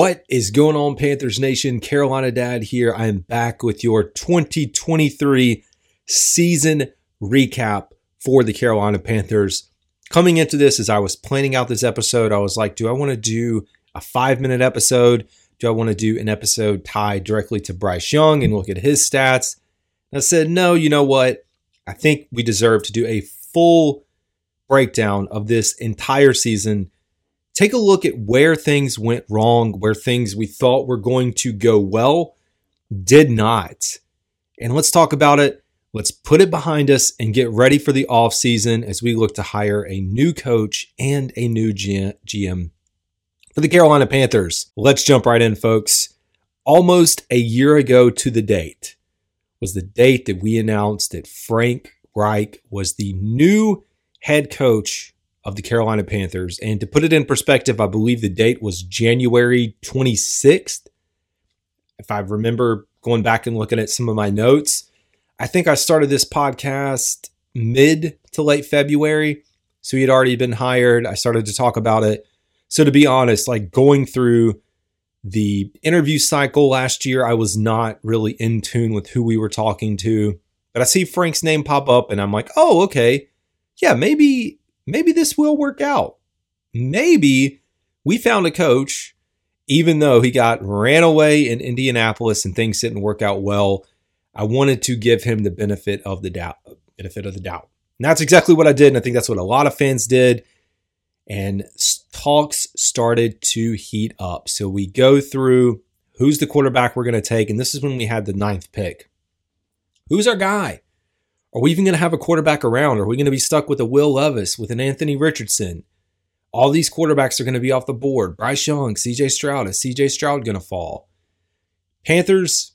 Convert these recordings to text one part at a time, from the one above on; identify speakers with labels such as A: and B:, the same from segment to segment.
A: What is going on, Panthers Nation? Carolina Dad here. I am back with your 2023 season recap for the Carolina Panthers. Coming into this, as I was planning out this episode, I was like, do I want to do a five minute episode? Do I want to do an episode tied directly to Bryce Young and look at his stats? And I said, no, you know what? I think we deserve to do a full breakdown of this entire season take a look at where things went wrong, where things we thought were going to go well did not. And let's talk about it. Let's put it behind us and get ready for the off season as we look to hire a new coach and a new GM for the Carolina Panthers. Let's jump right in, folks. Almost a year ago to the date was the date that we announced that Frank Reich was the new head coach of the Carolina Panthers. And to put it in perspective, I believe the date was January 26th. If I remember going back and looking at some of my notes, I think I started this podcast mid to late February. So he had already been hired. I started to talk about it. So to be honest, like going through the interview cycle last year, I was not really in tune with who we were talking to. But I see Frank's name pop up and I'm like, oh, okay. Yeah, maybe maybe this will work out. Maybe we found a coach, even though he got ran away in Indianapolis and things didn't work out well. I wanted to give him the benefit of the doubt, benefit of the doubt. And that's exactly what I did. And I think that's what a lot of fans did. And talks started to heat up. So we go through who's the quarterback we're going to take. And this is when we had the ninth pick. Who's our guy? Are we even going to have a quarterback around? Are we going to be stuck with a Will Levis, with an Anthony Richardson? All these quarterbacks are going to be off the board. Bryce Young, CJ Stroud. Is CJ Stroud going to fall? Panthers,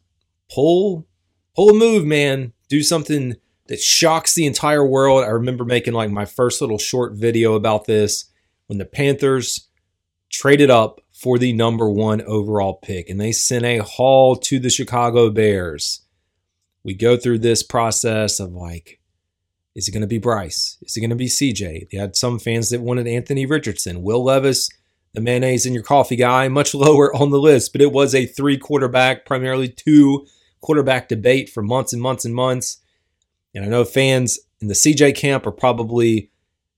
A: pull, pull a move, man. Do something that shocks the entire world. I remember making like my first little short video about this when the Panthers traded up for the number one overall pick and they sent a haul to the Chicago Bears we go through this process of like, is it going to be Bryce? Is it going to be CJ? They had some fans that wanted Anthony Richardson, Will Levis, the mayonnaise in your coffee guy, much lower on the list, but it was a three quarterback, primarily two quarterback debate for months and months and months. And I know fans in the CJ camp are probably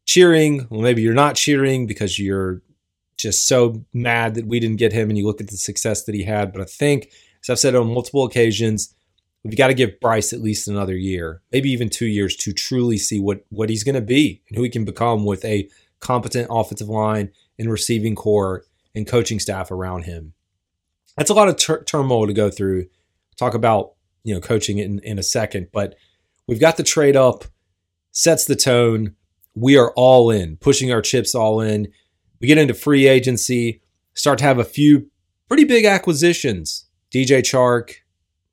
A: cheering. Well, maybe you're not cheering because you're just so mad that we didn't get him and you look at the success that he had. But I think, as I've said on multiple occasions, We've got to give Bryce at least another year, maybe even two years to truly see what what he's going to be and who he can become with a competent offensive line and receiving corps and coaching staff around him. That's a lot of tur- turmoil to go through. Talk about you know coaching in, in a second, but we've got the trade up, sets the tone. We are all in, pushing our chips all in. We get into free agency, start to have a few pretty big acquisitions. DJ Chark,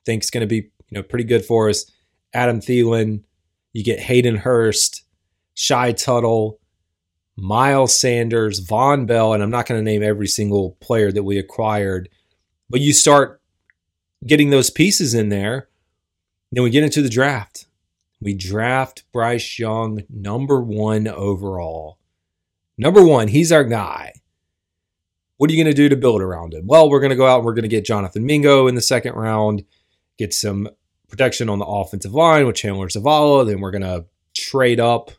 A: thinks going to be you know, pretty good for us. Adam Thielen, you get Hayden Hurst, Shy Tuttle, Miles Sanders, Vonn Bell, and I'm not going to name every single player that we acquired, but you start getting those pieces in there. Then we get into the draft. We draft Bryce Young, number one overall. Number one, he's our guy. What are you going to do to build around him? Well, we're going to go out and we're going to get Jonathan Mingo in the second round get some protection on the offensive line with Chandler Zavala. Then we're going to trade up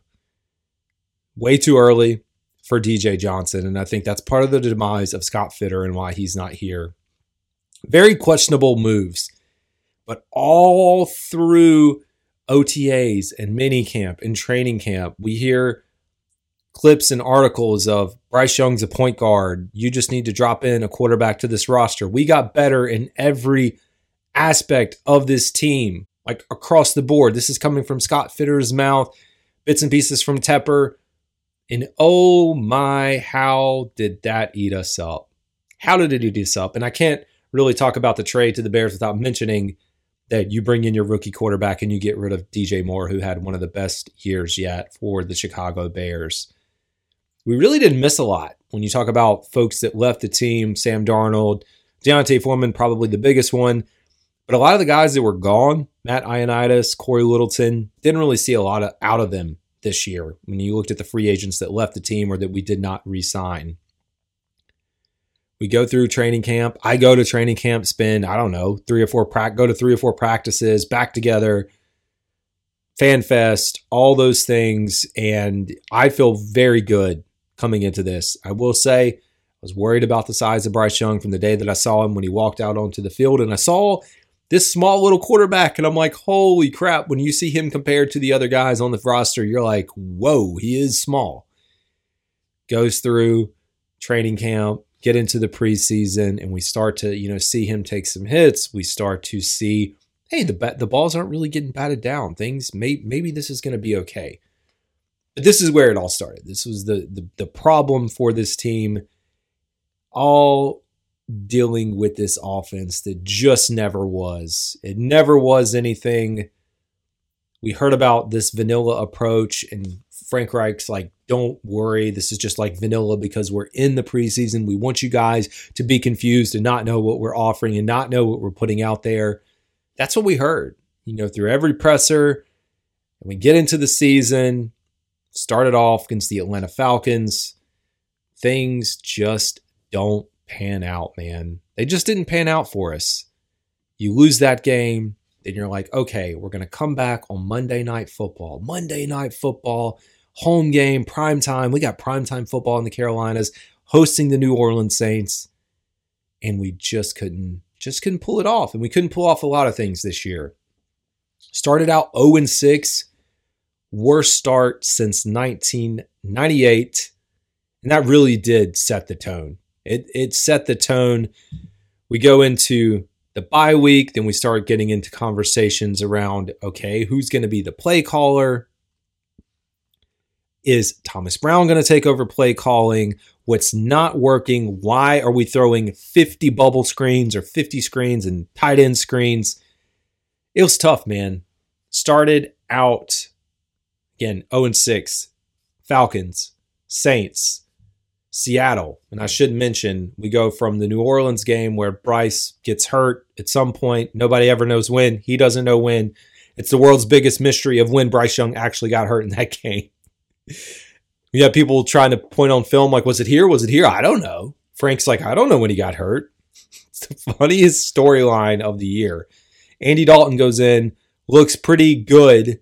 A: way too early for DJ Johnson. And I think that's part of the demise of Scott Fitterer and why he's not here. Very questionable moves. But all through OTAs and mini camp and training camp, we hear clips and articles of Bryce Young's a point guard. You just need to drop in a quarterback to this roster. We got better in every aspect of this team, like across the board. This is coming from Scott Fitterer's mouth, bits and pieces from Tepper. And oh my, how did that eat us up? How did it eat us up? And I can't really talk about the trade to the Bears without mentioning that you bring in your rookie quarterback and you get rid of DJ Moore, who had one of the best years yet for the Chicago Bears. We really didn't miss a lot when you talk about folks that left the team Sam Darnold, D'Onta Foreman, probably the biggest one. But a lot of the guys that were gone, Matt Ioannidis, Cory Littleton, didn't really see a lot of, out of them this year when you looked at the free agents that left the team or that we did not re sign. We go through training camp. I go to training camp, spend, I don't know, three or four, pra- go to three or four practices, back together, fan fest, all those things. And I feel very good coming into this. I will say, I was worried about the size of Bryce Young from the day that I saw him when he walked out onto the field. And I saw this small little quarterback, and I'm like, holy crap. When you see him compared to the other guys on the roster, you're like, whoa, he is small. Goes through training camp, get into the preseason, and we start to, you know, see him take some hits. We start to see, hey, the the balls aren't really getting batted down. Things may maybe this is going to be okay. But this is where it all started. This was the, the the problem for this team. All dealing with this offense that just never was. It never was anything. We heard about this vanilla approach, and Frank Reich's like, don't worry. This is just like vanilla because we're in the preseason. We want you guys to be confused and not know what we're offering and not know what we're putting out there. That's what we heard, you know, through every presser. And we get into the season, started off against the Atlanta Falcons. Things just don't pan out, man. They just didn't pan out for us. You lose that game, then you're like, okay, we're going to come back on Monday Night Football. Monday Night Football, home game, prime time. We got prime time football in the Carolinas, hosting the New Orleans Saints, and we just couldn't just couldn't pull it off. And we couldn't pull off a lot of things this year. Started out 0 6, worst start since 1998. And that really did set the tone. It it set the tone. We go into the bye week, then we start getting into conversations around okay, who's going to be the play caller? Is Thomas Brown going to take over play calling? What's not working? Why are we throwing 50 bubble screens or 50 screens and tight end screens? It was tough, man. Started out again 0 6, Falcons, Saints, Seattle. And I should mention, we go from the New Orleans game where Bryce gets hurt at some point. Nobody ever knows when. He doesn't know when. It's the world's biggest mystery of when Bryce Young actually got hurt in that game. we have people trying to point on film, like, was it here? Was it here? I don't know. Frank's like, I don't know when he got hurt. It's the funniest storyline of the year. Andy Dalton goes in, looks pretty good,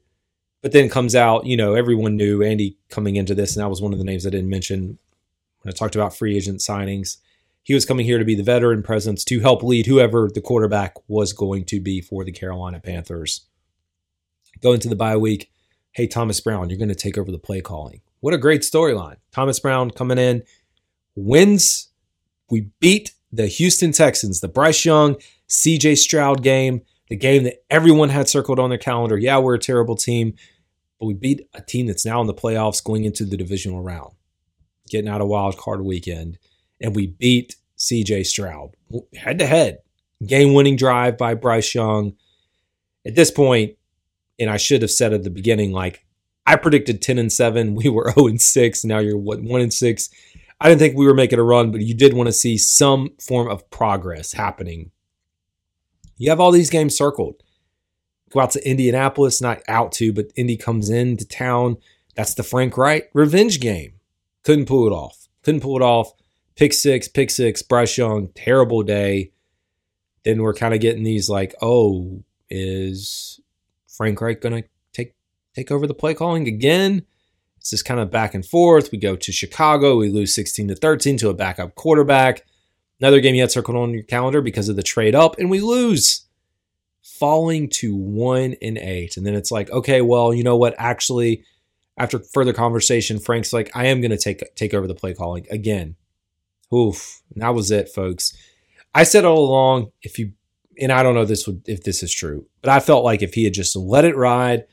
A: but then comes out. You know, everyone knew Andy coming into this, and that was one of the names I didn't mention when I talked about free agent signings. He was coming here to be the veteran presence to help lead whoever the quarterback was going to be for the Carolina Panthers. Go into the bye week. Hey, Thomas Brown, you're going to take over the play calling. What a great storyline. Thomas Brown coming in, wins. We beat the Houston Texans, the Bryce Young, CJ Stroud game, the game that everyone had circled on their calendar. Yeah, we're a terrible team, but we beat a team that's now in the playoffs going into the divisional round getting out of wild card weekend, and we beat CJ Stroud head to head. Game winning drive by Bryce Young. At this point, and I should have said at the beginning, like I predicted 10 and 7. We were 0 and 6. Now you're what 1 and 6. I didn't think we were making a run, but you did want to see some form of progress happening. You have all these games circled. Go out to Indianapolis, not out to, but Indy comes into town. That's the Frank Reich revenge game. Couldn't pull it off. Couldn't pull it off. Pick six, pick six, Bryce Young, terrible day. Then we're kind of getting these like, oh, is Frank Reich gonna take take over the play calling again? It's just kind of back and forth. We go to Chicago, we lose 16 to 13 to a backup quarterback. Another game you had circled on your calendar because of the trade up, and we lose, falling to one and eight. And then it's like, okay, well, you know what? Actually, after further conversation, Frank's like, I am going to take take over the play calling again. Oof, and that was it, folks. I said all along, if you and I don't know this would if this is true, but I felt like if he had just let it ride,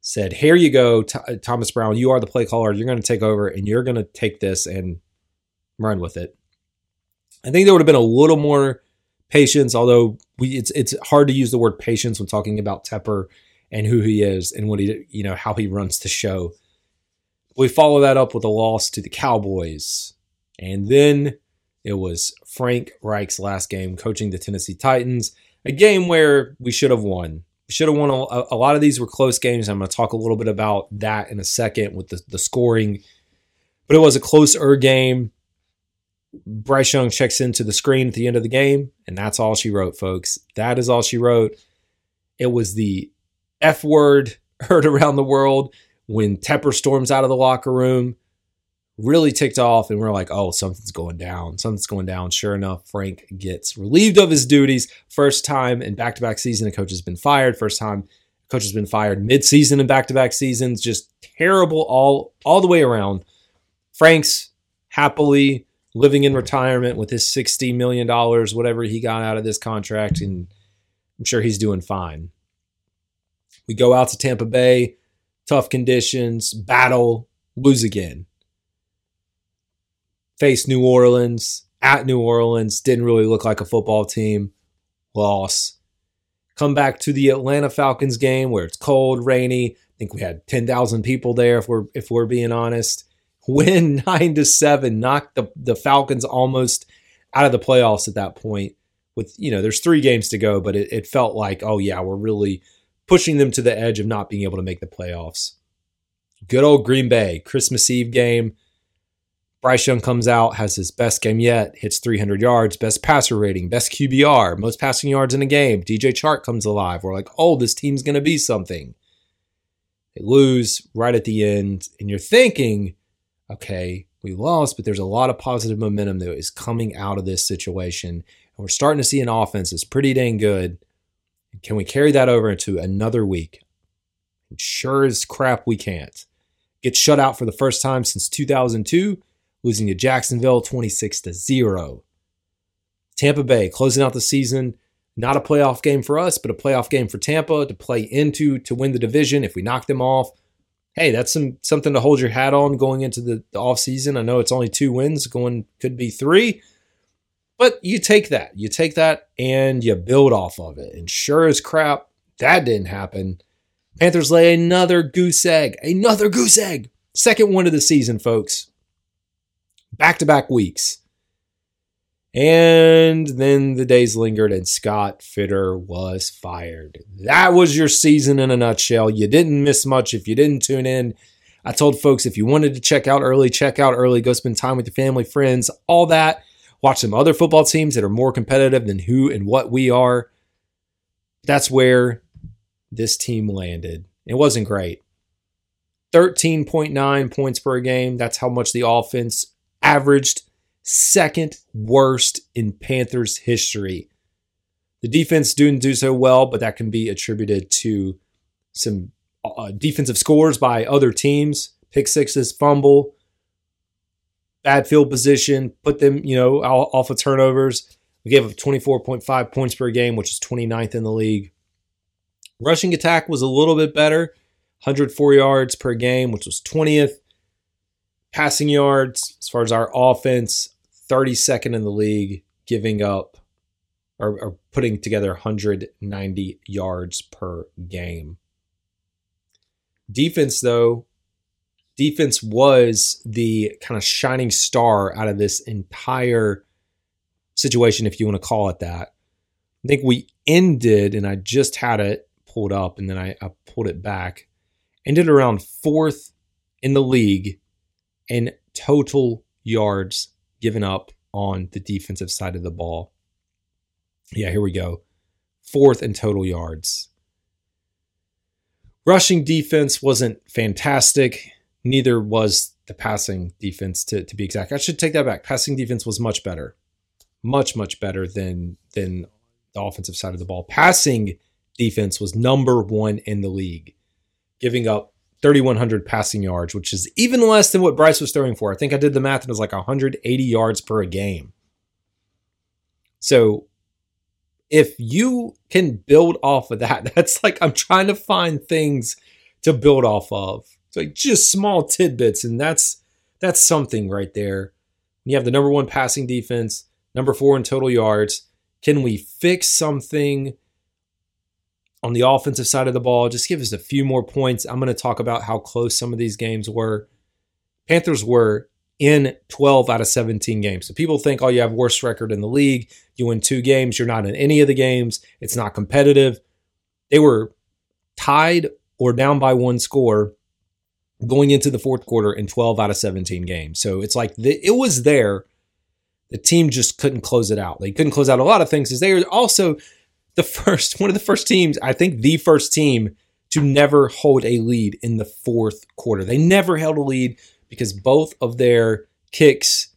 A: said, "Here you go, Th- Thomas Brown, you are the play caller. You're going to take over, and you're going to take this and run with it." I think there would have been a little more patience, although we, it's it's hard to use the word patience when talking about Tepper and who he is and what he you know how he runs the show. We follow that up with a loss to the Cowboys. And then it was Frank Reich's last game coaching the Tennessee Titans, a game where we should have won. We should have won. A, a lot of these were close games. I'm going to talk a little bit about that in a second with the, the scoring. But it was a closer game. Bryce Young checks into the screen at the end of the game, and that's all she wrote, folks. That is all she wrote. It was the F word heard around the world when Tepper storms out of the locker room. Really ticked off, and we're like, oh, something's going down. Something's going down. Sure enough, Frank gets relieved of his duties. First time in back to back season, a coach has been fired. First time coach has been fired mid season in back to back seasons. Just terrible all, all the way around. Frank's happily living in retirement with his $60 million, whatever he got out of this contract, and I'm sure he's doing fine. We go out to Tampa Bay, tough conditions, battle, lose again. Face New Orleans, at New Orleans, didn't really look like a football team, loss. Come back to the Atlanta Falcons game where it's cold, rainy. I think we had 10,000 people there if we're if we're being honest win nine to seven, knock the, the Falcons almost out of the playoffs at that point. With you know, there's three games to go, but it, it felt like, oh yeah, we're really pushing them to the edge of not being able to make the playoffs. Good old Green Bay Christmas Eve game. Bryce Young comes out, has his best game yet, hits 300 yards, best passer rating, best QBR, most passing yards in a game. DJ Chark comes alive. We're like, oh, this team's going to be something. They lose right at the end, and you're thinking, okay, we lost, but there's a lot of positive momentum that is coming out of this situation. And we're starting to see an offense that's pretty dang good. Can we carry that over into another week? Sure as crap, we can't. Get shut out for the first time since 2002, losing to Jacksonville 26 to 0. Tampa Bay closing out the season. Not a playoff game for us, but a playoff game for Tampa to play into to win the division. If we knock them off, hey, that's some something to hold your hat on going into the, the off season. I know it's only two wins, going could be three, but you take that, you take that, and you build off of it. And sure as crap, that didn't happen. Panthers lay another goose egg, another goose egg, second one of the season, folks. Back to back weeks. And then the days lingered and Scott Fitterer was fired. That was your season in a nutshell. You didn't miss much if you didn't tune in. I told folks if you wanted to check out early, check out early, go spend time with your family, friends, all that. Watch some other football teams that are more competitive than who and what we are. That's where this team landed. It wasn't great. 13.9 points per game. That's how much the offense averaged second worst in Panthers history. The defense didn't do so well, but that can be attributed to some uh, defensive scores by other teams. Pick sixes, fumble, bad field position, put them, you know, off of turnovers. We gave up 24.5 points per game, which is 29th in the league. Rushing attack was a little bit better, 104 yards per game, which was 20th. Passing yards, as far as our offense, 32nd in the league, giving up or, or putting together 190 yards per game. Defense, though, defense was the kind of shining star out of this entire situation, if you want to call it that. I think we ended, and I just had it pulled up and then I, I pulled it back, ended around fourth in the league in total yards given up on the defensive side of the ball. Yeah, here we go. Fourth in total yards. Rushing defense wasn't fantastic. Neither was the passing defense, to, to be exact. I should take that back. Passing defense was much better. Much, much better than, than the offensive side of the ball. Passing defense was number one in the league, giving up 3,100 passing yards, which is even less than what Bryce was throwing for. I think I did the math and it was like 180 yards per game. So if you can build off of that, that's like I'm trying to find things to build off of. It's like just small tidbits, and that's that's something right there. You have the number one passing defense, number four in total yards. Can we fix something on the offensive side of the ball. Just give us a few more points. I'm going to talk about how close some of these games were. Panthers were in 12 out of 17 games. So people think, oh, you have worst record in the league. You win two games. You're not in any of the games. It's not competitive. They were tied or down by one score going into the fourth quarter in 12 out of 17 games. So it's like the, it was there. the team just couldn't close it out. They couldn't close out a lot of things because they were also the first, one of the first teams, I think the first team to never hold a lead in the fourth quarter. They never held a lead because both of their kicks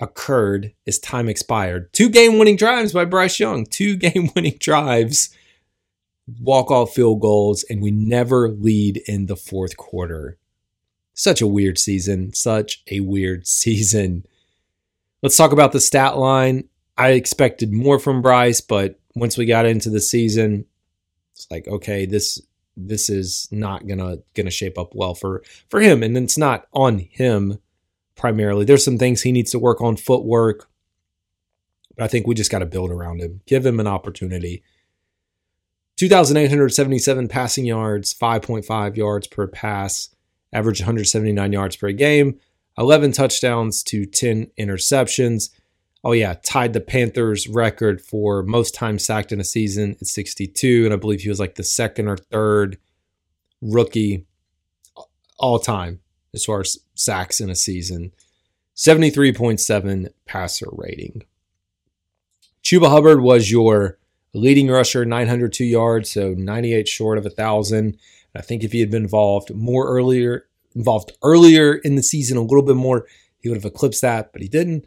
A: occurred as time expired. Two game winning drives by Bryce Young, two game winning drives, walk off field goals, and we never lead in the fourth quarter. Such a weird season. Such a weird season. Let's talk about the stat line. I expected more from Bryce, but once we got into the season, it's like, okay, this this is not gonna gonna shape up well for for him. And it's not on him primarily. There's some things he needs to work on footwork, but I think we just got to build around him, give him an opportunity. 2,877 passing yards, 5.5 yards per pass, average 179 yards per game, 11 touchdowns to 10 interceptions. Oh, yeah, tied the Panthers record for most time sacked in a season at 62. And I believe he was like the second or third rookie all time as far as sacks in a season. 73.7 passer rating. Chuba Hubbard was your leading rusher, 902 yards, so 98 short of a thousand. I think if he had been involved more earlier, involved earlier in the season, a little bit more, he would have eclipsed that, but he didn't.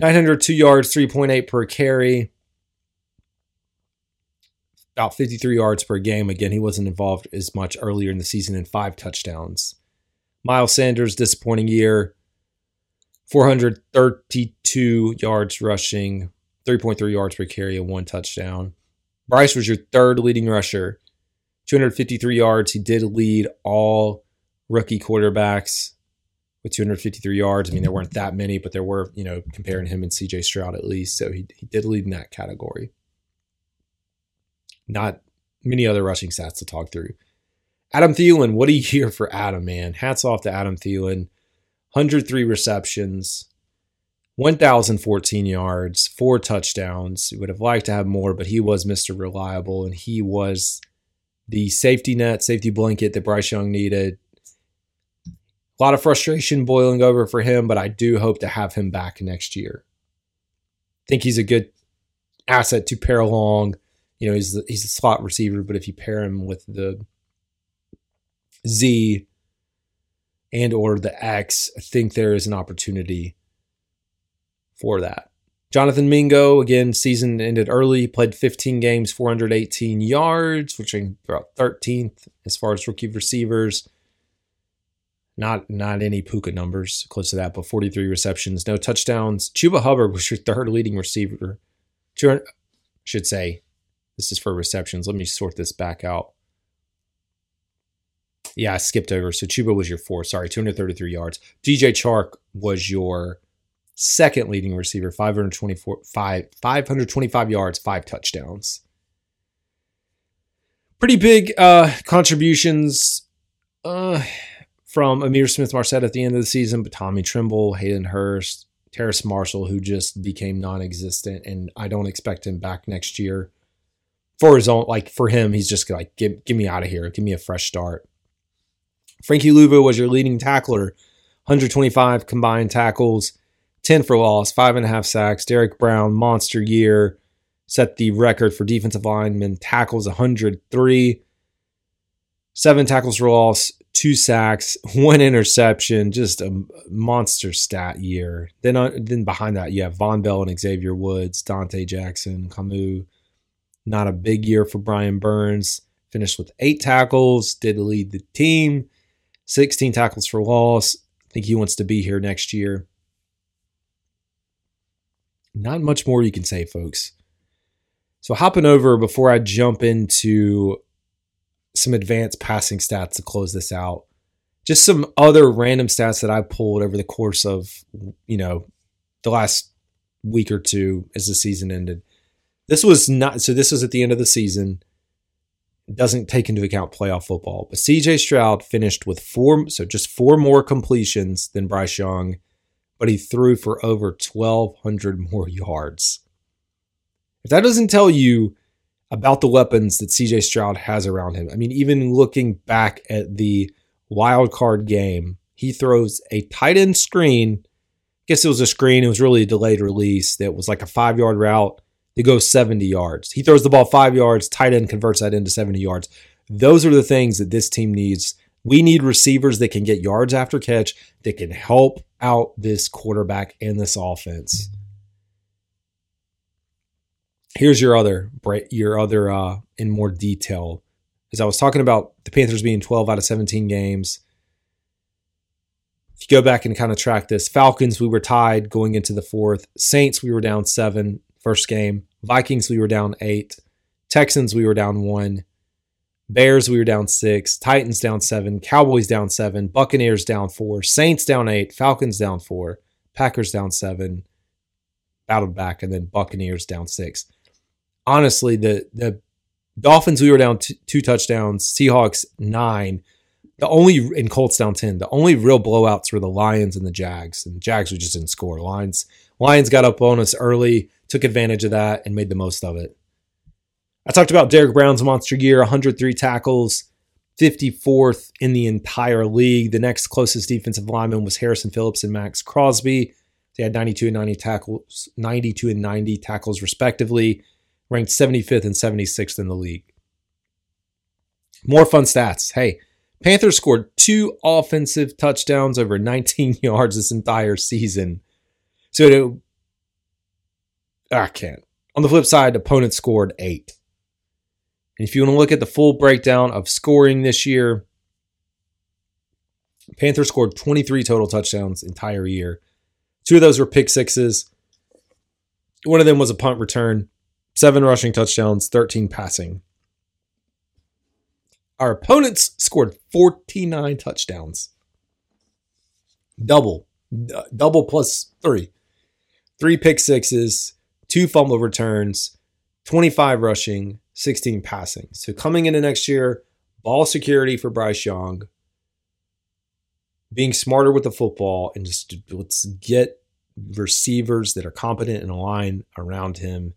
A: 902 yards, 3.8 per carry, about 53 yards per game. Again, he wasn't involved as much earlier in the season in five touchdowns. Miles Sanders, disappointing year, 432 yards rushing, 3.3 yards per carry, and one touchdown. Bryce was your third leading rusher, 253 yards. He did lead all rookie quarterbacks with 253 yards. I mean, there weren't that many, but there were, you know, comparing him and CJ Stroud at least. So he, he did lead in that category. Not many other rushing stats to talk through. Adam Thielen, what a year for Adam, man. Hats off to Adam Thielen. 103 receptions, 1,014 yards, four touchdowns. Would have liked to have more, but he was Mr. Reliable and he was the safety net, safety blanket that Bryce Young needed. A lot of frustration boiling over for him, but I do hope to have him back next year. I think he's a good asset to pair along. You know, he's he's a slot receiver, but if you pair him with the Z and or the X, I think there is an opportunity for that. Jonathan Mingo, again, season ended early, played 15 games, 418 yards, which is about 13th as far as rookie receivers. Not not any Puka numbers close to that, but 43 receptions, no touchdowns. Chuba Hubbard was your third leading receiver. Should say, this is for receptions. Let me sort this back out. Yeah, I skipped over. So Chuba was your fourth. Sorry, 233 yards. DJ Chark was your second leading receiver, 524, five, 525 yards, five touchdowns. Pretty big uh, contributions uh, from Ihmir Smith Marsette at the end of the season, but Tommy Tremble, Hayden Hurst, Terrace Marshall, who just became non existent, and I don't expect him back next year. For his own, like for him, he's just like, get, get me out of here. Give me a fresh start. Frankie Luvu was your leading tackler, 125 combined tackles, 10 for loss, five and a half sacks. Derrick Brown, monster year, set the record for defensive linemen tackles 103, seven tackles for loss, two sacks, one interception, just a monster stat year. Then, uh, then behind that, you have Vonn Bell and Xavier Woods, Donte Jackson, Camus. Not a big year for Brian Burns. Finished with eight tackles, did lead the team, 16 tackles for loss. I think he wants to be here next year. Not much more you can say, folks. So, hopping over before I jump into some advanced passing stats to close this out, just some other random stats that I pulled over the course of, you know, the last week or two as the season ended. This was not, so this was at the end of the season. Doesn't take into account playoff football, but CJ Stroud finished with four, so just four more completions than Bryce Young but he threw for over 1,200 more yards. If that doesn't tell you about the weapons that CJ Stroud has around him, I mean, even looking back at the wild card game, he throws a tight end screen, guess it was a screen. It was really a delayed release that was like a five yard route. They goes 70 yards. He throws the ball five yards, tight end converts that into 70 yards. Those are the things that this team needs. We need receivers that can get yards after catch, that can help out this quarterback and this offense. Here's your other your other uh, in more detail. As I was talking about the Panthers being 12 out of 17 games. If you go back and kind of track this, Falcons, we were tied going into the fourth. Saints, we were down seven first game. Vikings, we were down eight. Texans, we were down one. Bears, we were down six. Titans down seven. Cowboys down seven. Buccaneers down four. Saints down eight. Falcons down four. Packers down seven. Battled back, and then Buccaneers down six. Honestly, the the Dolphins, we were down t- two touchdowns. Seahawks nine. The only in Colts down ten. The only real blowouts were the Lions and the Jags, and the Jags we just didn't score. Lions Lions got up on us early, took advantage of that, and made the most of it. I talked about Derrick Brown's monster year 103 tackles, 54th in the entire league. The next closest defensive lineman was Harrison Phillips and Maxx Crosby. They had 92 and 90 tackles, 92 and 90 tackles respectively, ranked 75th and 76th in the league. More fun stats. Hey, Panthers scored two offensive touchdowns over 19 yards this entire season. So it, I can't. On the flip side, opponents scored eight. And if you want to look at the full breakdown of scoring this year, Panthers scored 23 total touchdowns entire year. Two of those were pick sixes. One of them was a punt return. Seven rushing touchdowns, 13 passing. Our opponents scored 49 touchdowns. Double. Double plus three. Three pick sixes, two fumble returns, 25 rushing, 16 passing. So coming into next year, ball security for Bryce Young, being smarter with the football, and just let's get receivers that are competent and aligned around him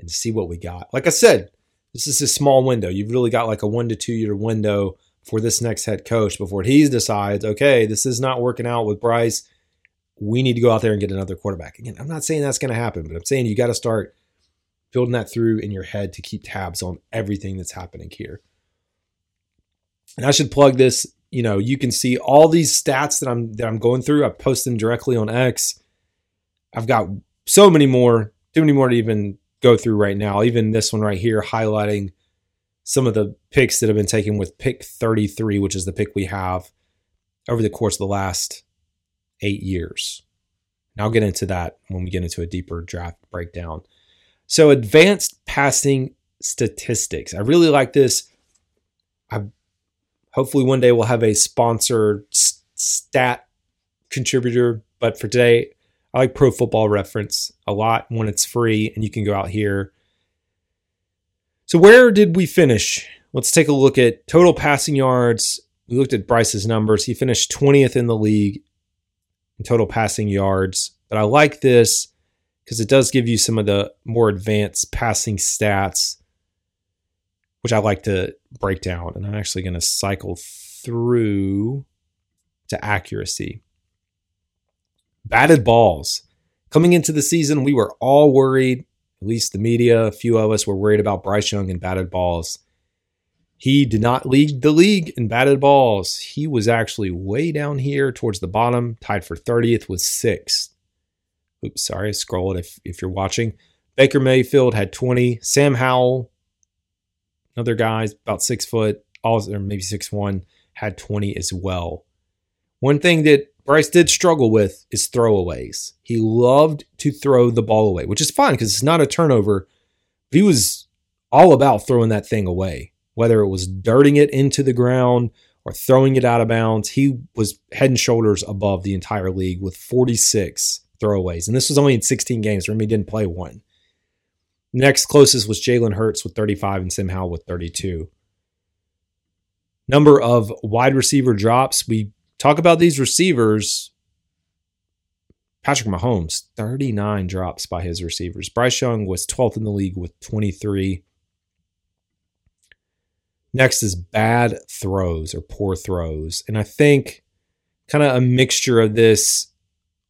A: and see what we got. Like I said, this is a small window. You've really got like a one to two year window for this next head coach before he decides, okay, this is not working out with Bryce. We need to go out there and get another quarterback. Again, I'm not saying that's going to happen, but I'm saying you got to start building that through in your head to keep tabs on everything that's happening here. And I should plug this, you know, you can see all these stats that I'm that I'm going through. I post them directly on X. I've got so many more, too many more to even go through right now. Even this one right here highlighting some of the picks that have been taken with pick 33, which is the pick we have over the course of the last eight years. And I'll get into that when we get into a deeper draft breakdown. So, advanced passing statistics. I really like this. I hopefully one day we'll have a sponsored stat contributor, but for today, I like Pro Football Reference a lot when it's free and you can go out here. So, where did we finish? Let's take a look at total passing yards. We looked at Bryce's numbers. He finished 20th in the league in total passing yards. But I like this because it does give you some of the more advanced passing stats, which I like to break down. And I'm actually going to cycle through to accuracy. Batted balls. Coming into the season, we were all worried, at least the media, a few of us were worried about Bryce Young and batted balls. He did not lead the league in batted balls. He was actually way down here towards the bottom, tied for 30th with six. Oops, sorry, I scrolled if, if you're watching. Baker Mayfield had 20. Sam Howell, another guy, about six foot, all or maybe six one, had 20 as well. One thing that Bryce did struggle with is throwaways. He loved to throw the ball away, which is fine because it's not a turnover. He was all about throwing that thing away, whether it was dirting it into the ground or throwing it out of bounds. He was head and shoulders above the entire league with 46 throwaways. And this was only in 16 games. He didn't play one. Next closest was Jalen Hurts with 35 and Sam Howell with 32. Number of wide receiver drops. We talk about these receivers. Patrick Mahomes, 39 drops by his receivers. Bryce Young was 12th in the league with 23. Next is bad throws or poor throws. And I think kind of a mixture of this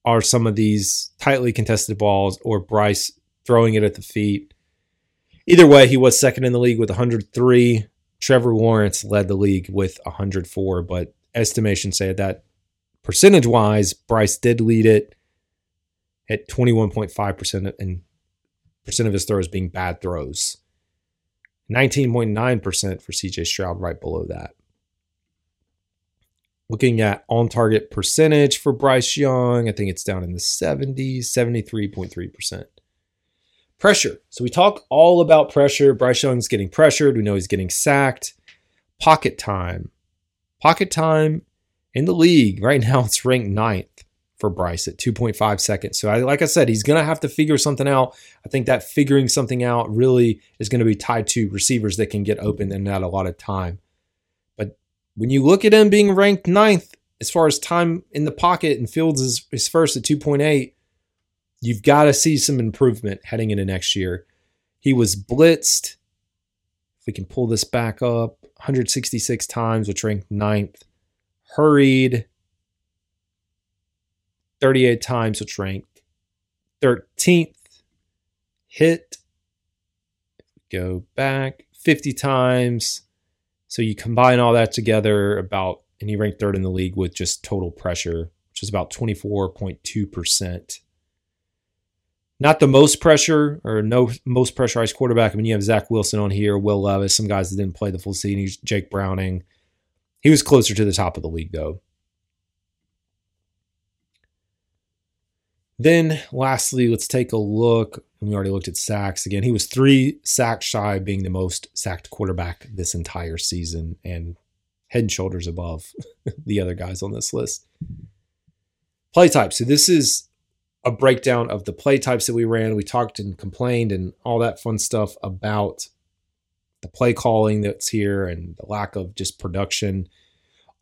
A: are some of these tightly contested balls or Bryce throwing it at the feet. Either way, he was second in the league with 103. Trevor Lawrence led the league with 104, but estimation say that percentage wise, Bryce did lead it at 21.5% and percent of his throws being bad throws. 19.9% for CJ Stroud right below that. Looking at on target percentage for Bryce Young, I think it's down in the 70s, 73.3%. Pressure. So we talk all about pressure. Bryce Young's getting pressured. We know he's getting sacked. Pocket time. Pocket time in the league right now, it's ranked ninth for Bryce at 2.5 seconds. So, I, like I said, he's going to have to figure something out. I think that figuring something out really is going to be tied to receivers that can get open and not a lot of time. When you look at him being ranked ninth as far as time in the pocket and Fields is, is first at 2.8, you've got to see some improvement heading into next year. He was blitzed. If we can pull this back up, 166 times, which ranked ninth. Hurried 38 times, which ranked 13th. Hit, go back 50 times. So you combine all that together, about, and he ranked third in the league with just total pressure, which is about 24.2%. Not the most pressure or no most pressurized quarterback. I mean, you have Zach Wilson on here, Will Levis, some guys that didn't play the full season, Jake Browning. He was closer to the top of the league, though. Then, lastly, let's take a look. We already looked at sacks again. He was three sacks shy of being the most sacked quarterback this entire season and head and shoulders above the other guys on this list. Play type. So, this is a breakdown of the play types that we ran. We talked and complained and all that fun stuff about the play calling that's here and the lack of just production.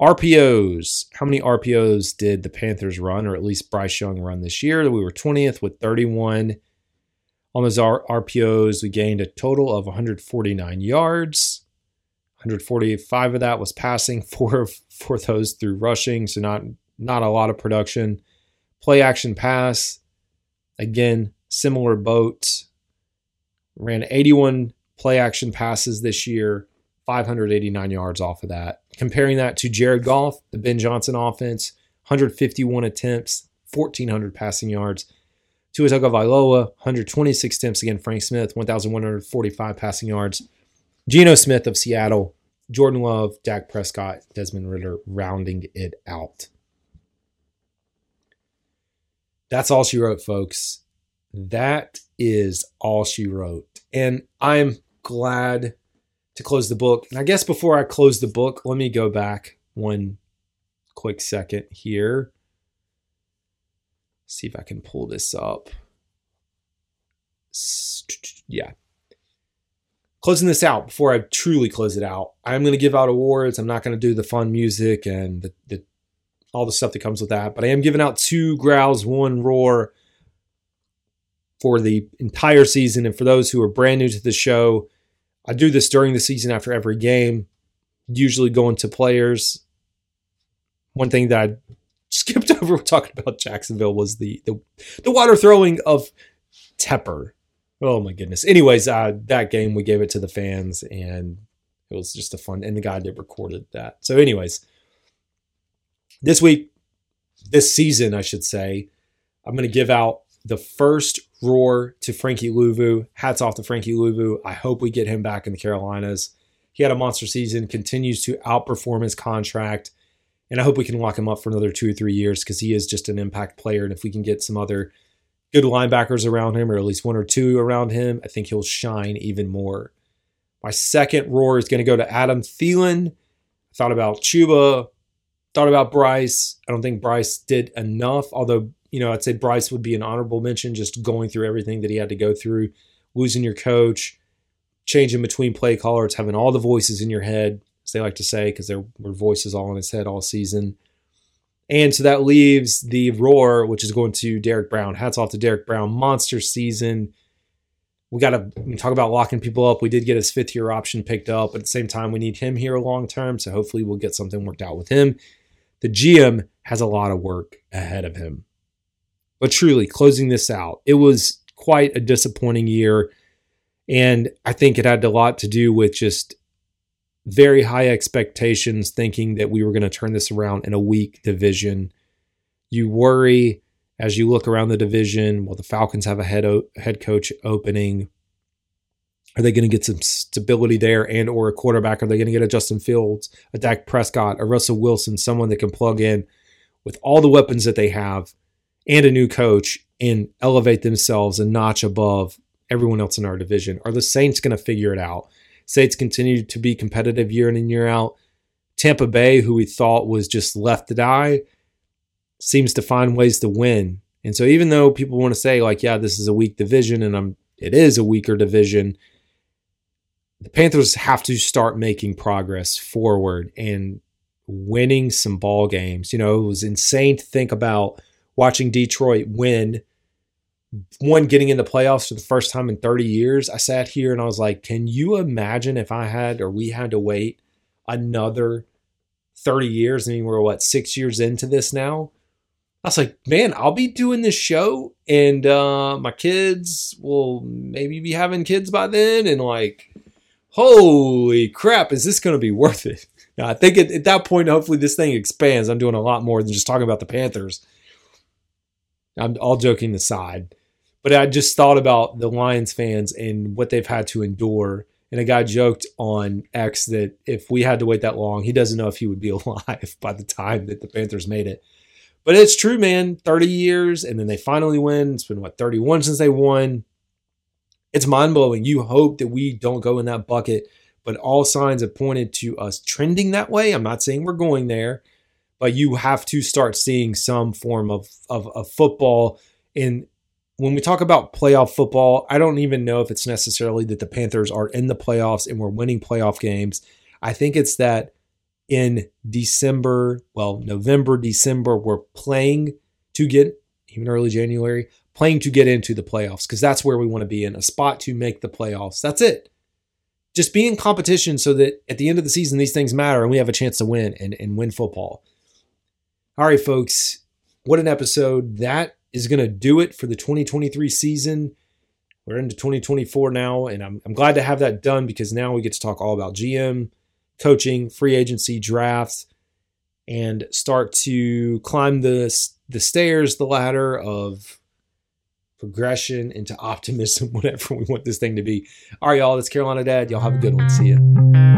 A: RPOs. How many RPOs did the Panthers run, or at least Bryce Young run this year? We were 20th with 31. On those RPOs, we gained a total of 149 yards. 145 of that was passing, four of four those through rushing, so not not a lot of production. Play action pass, again, similar boat. Ran 81 play action passes this year, 589 yards off of that. Comparing that to Jared Goff, the Ben Johnson offense, 151 attempts, 1,400 passing yards. Tua Tagovailoa, 126 attempts against Frank Smith, 1,145 passing yards. Geno Smith of Seattle, Jordan Love, Dak Prescott, Desmond Ridder rounding it out. That's all she wrote, folks. That is all she wrote. And I'm glad to close the book. And I guess before I close the book, let me go back one quick second here. See if I can pull this up. Yeah. Closing this out before I truly close it out, I'm going to give out awards. I'm not going to do the fun music and the, the all the stuff that comes with that. But I am giving out two growls, one roar for the entire season. And for those who are brand new to the show, I do this during the season after every game, usually going to players. One thing that I skipped over talking about Jacksonville was the the, the water throwing of Tepper. Oh my goodness. Anyways, uh, that game we gave it to the fans and it was just a fun and the guy that recorded that. So, anyways, this week, this season, I should say, I'm going to give out the first roar to Frankie Luvu. Hats off to Frankie Luvu. I hope we get him back in the Carolinas. He had a monster season, continues to outperform his contract, and I hope we can lock him up for another two or three years because he is just an impact player. And if we can get some other good linebackers around him, or at least one or two around him, I think he'll shine even more. My second roar is going to go to Adam Thielen. I thought about Chuba, thought about Bryce. I don't think Bryce did enough, although you know, I'd say Bryce would be an honorable mention, just going through everything that he had to go through, losing your coach, changing between play callers, having all the voices in your head, as they like to say, because there were voices all in his head all season. And so that leaves the roar, which is going to Derrick Brown. Hats off to Derrick Brown. Monster season. We got to talk about locking people up. We did get his fifth year option picked up. But at the same time, we need him here long term. So hopefully we'll get something worked out with him. The GM has a lot of work ahead of him But truly, closing this out, it was quite a disappointing year. And I think it had a lot to do with just very high expectations, thinking that we were going to turn this around in a weak division. You worry as you look around the division. Well, the Falcons have a head o- head coach opening. Are they going to get some stability there and or a quarterback? Are they going to get a Justin Fields, a Dak Prescott, a Russell Wilson, someone that can plug in with all the weapons that they have and a new coach and elevate themselves a notch above everyone else in our division? Are the Saints going to figure it out? Saints continue to be competitive year in and year out. Tampa Bay, who we thought was just left to die, seems to find ways to win. And so even though people want to say like, yeah, this is a weak division and I'm it is a weaker division, the Panthers have to start making progress forward and winning some ball games. You know, it was insane to think about watching Detroit win one getting in the playoffs for the first time in 30 years. I sat here and I was like, can you imagine if I had or we had to wait another 30 years? I mean, we're what, six years into this now? I was like, man, I'll be doing this show and uh, my kids will maybe be having kids by then. And like, holy crap, is this going to be worth it? Now, I think at, at that point, hopefully this thing expands. I'm doing a lot more than just talking about the Panthers. I'm all joking aside. But I just thought about the Lions fans and what they've had to endure. And a guy joked on X that if we had to wait that long, he doesn't know if he would be alive by the time that the Panthers made it. But it's true, man. 30 years, and then they finally win. It's been, what, 31 since they won it's mind blowing. You hope that we don't go in that bucket, but all signs have pointed to us trending that way. I'm not saying we're going there, but you have to start seeing some form of, of, of football. And when we talk about playoff football, I don't even know if it's necessarily that the Panthers are in the playoffs and we're winning playoff games. I think it's that in December, well, November, December, we're playing to get even early January, playing to get into the playoffs because that's where we want to be in a spot to make the playoffs. That's it. Just be in competition so that at the end of the season, these things matter and we have a chance to win and, and win football. All right, folks, what an episode. That is going to do it for the 2023 season. We're into 2024 now, and I'm, I'm glad to have that done because now we get to talk all about GM, coaching, free agency, drafts, and start to climb the, the stairs, the ladder of progression into optimism, whatever we want this thing to be. All right, y'all, that's Carolina Dad. Y'all have a good one. See ya.